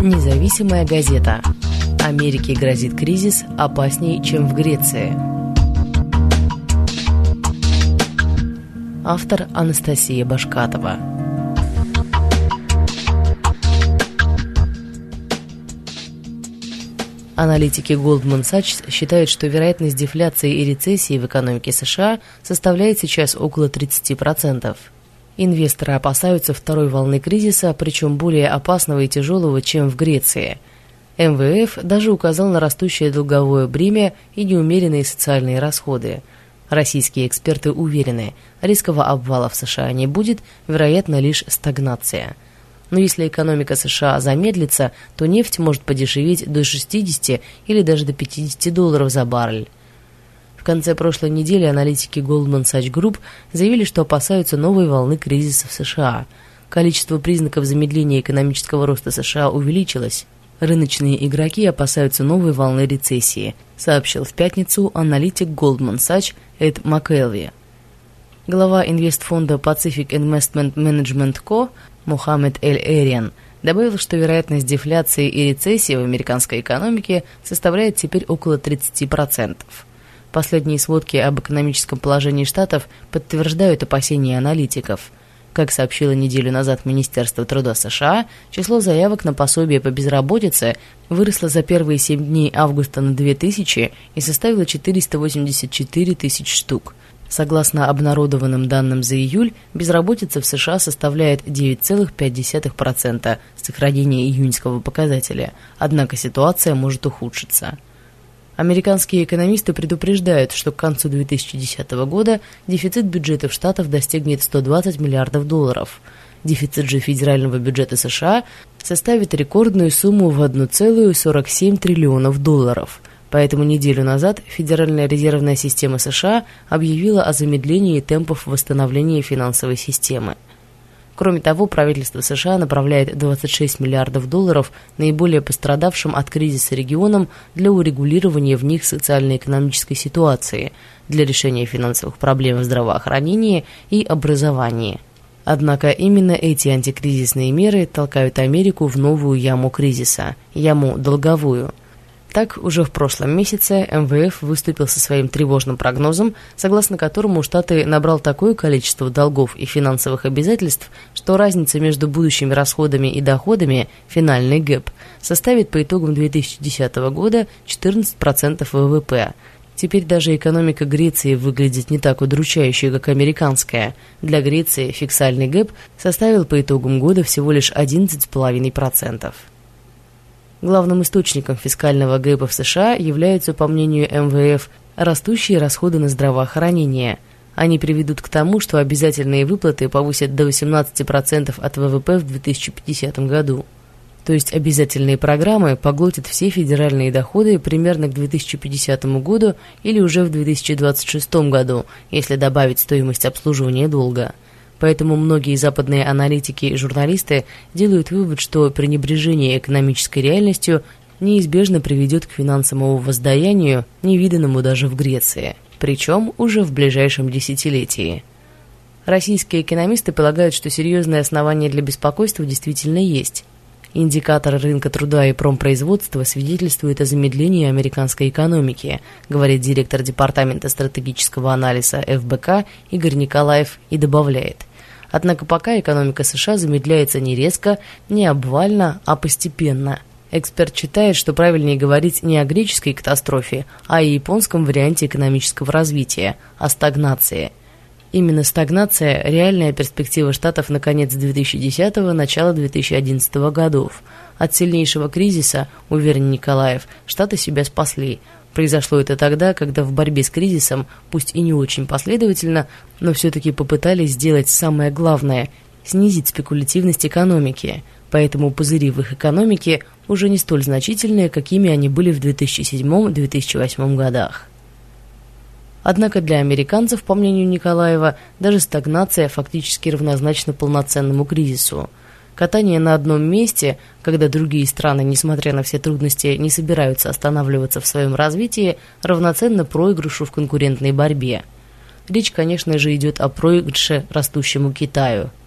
Независимая газета. Америке грозит кризис опаснее, чем в Греции. Автор Анастасия Башкатова. Аналитики Goldman Sachs считают, что вероятность дефляции и рецессии в экономике США составляет сейчас около 30%. Инвесторы опасаются второй волны кризиса, причем более опасного и тяжелого, чем в Греции. МВФ даже указал на растущее долговое бремя и неумеренные социальные расходы. Российские эксперты уверены, рискового обвала в США не будет, вероятно, лишь стагнация. Но если экономика США замедлится, то нефть может подешеветь до 60 или даже до 50 долларов за баррель конце прошлой недели аналитики Goldman Sachs Group заявили, что опасаются новой волны кризиса в США. Количество признаков замедления экономического роста США увеличилось. Рыночные игроки опасаются новой волны рецессии, сообщил в пятницу аналитик Goldman Sachs Эд МакЭлви. Глава инвестфонда Pacific Investment Management Co. Мухаммед Эль Эриан добавил, что вероятность дефляции и рецессии в американской экономике составляет теперь около 30%. Последние сводки об экономическом положении Штатов подтверждают опасения аналитиков. Как сообщило неделю назад Министерство труда США, число заявок на пособие по безработице выросло за первые 7 дней августа на 2000 и составило 484 тысяч штук. Согласно обнародованным данным за июль, безработица в США составляет 9,5% сохранения июньского показателя, однако ситуация может ухудшиться. Американские экономисты предупреждают, что к концу 2010 года дефицит бюджетов штатов достигнет 120 миллиардов долларов. Дефицит же федерального бюджета США составит рекордную сумму в 1,47 триллионов долларов. Поэтому неделю назад Федеральная резервная система США объявила о замедлении темпов восстановления финансовой системы. Кроме того, правительство США направляет 26 миллиардов долларов наиболее пострадавшим от кризиса регионам для урегулирования в них социально-экономической ситуации, для решения финансовых проблем в здравоохранении и образовании. Однако именно эти антикризисные меры толкают Америку в новую яму кризиса, яму долговую – так, уже в прошлом месяце МВФ выступил со своим тревожным прогнозом, согласно которому Штаты набрал такое количество долгов и финансовых обязательств, что разница между будущими расходами и доходами, финальный ГЭП, составит по итогам 2010 года 14% ВВП. Теперь даже экономика Греции выглядит не так удручающе, как американская. Для Греции фиксальный ГЭП составил по итогам года всего лишь 11,5%. Главным источником фискального гэпа в США являются, по мнению МВФ, растущие расходы на здравоохранение. Они приведут к тому, что обязательные выплаты повысят до 18% от ВВП в 2050 году. То есть обязательные программы поглотят все федеральные доходы примерно к 2050 году или уже в 2026 году, если добавить стоимость обслуживания долга. Поэтому многие западные аналитики и журналисты делают вывод, что пренебрежение экономической реальностью неизбежно приведет к финансовому воздаянию, невиданному даже в Греции, причем уже в ближайшем десятилетии. Российские экономисты полагают, что серьезные основания для беспокойства действительно есть. Индикатор рынка труда и промпроизводства свидетельствует о замедлении американской экономики, говорит директор Департамента стратегического анализа ФБК Игорь Николаев и добавляет. Однако пока экономика США замедляется не резко, не обвально, а постепенно. Эксперт считает, что правильнее говорить не о греческой катастрофе, а о японском варианте экономического развития, о стагнации – Именно стагнация – реальная перспектива Штатов на конец 2010-го, начало 2011 годов. От сильнейшего кризиса, уверен Николаев, Штаты себя спасли. Произошло это тогда, когда в борьбе с кризисом, пусть и не очень последовательно, но все-таки попытались сделать самое главное – снизить спекулятивность экономики. Поэтому пузыри в их экономике уже не столь значительные, какими они были в 2007-2008 годах. Однако для американцев, по мнению Николаева, даже стагнация фактически равнозначна полноценному кризису. Катание на одном месте, когда другие страны, несмотря на все трудности, не собираются останавливаться в своем развитии, равноценно проигрышу в конкурентной борьбе. Речь, конечно же, идет о проигрыше растущему Китаю –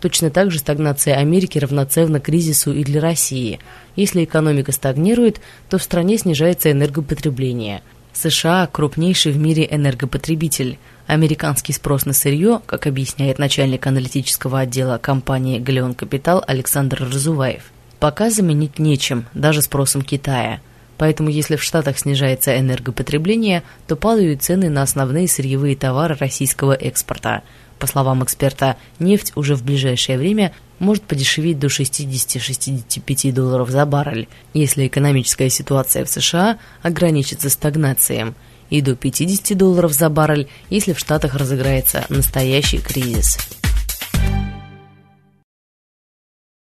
Точно так же стагнация Америки равноценна кризису и для России. Если экономика стагнирует, то в стране снижается энергопотребление. США – крупнейший в мире энергопотребитель. Американский спрос на сырье, как объясняет начальник аналитического отдела компании «Галеон Капитал» Александр Разуваев, пока заменить нечем, даже спросом Китая – Поэтому если в Штатах снижается энергопотребление, то падают цены на основные сырьевые товары российского экспорта. По словам эксперта, нефть уже в ближайшее время может подешеветь до 60-65 долларов за баррель, если экономическая ситуация в США ограничится стагнацией, и до 50 долларов за баррель, если в Штатах разыграется настоящий кризис.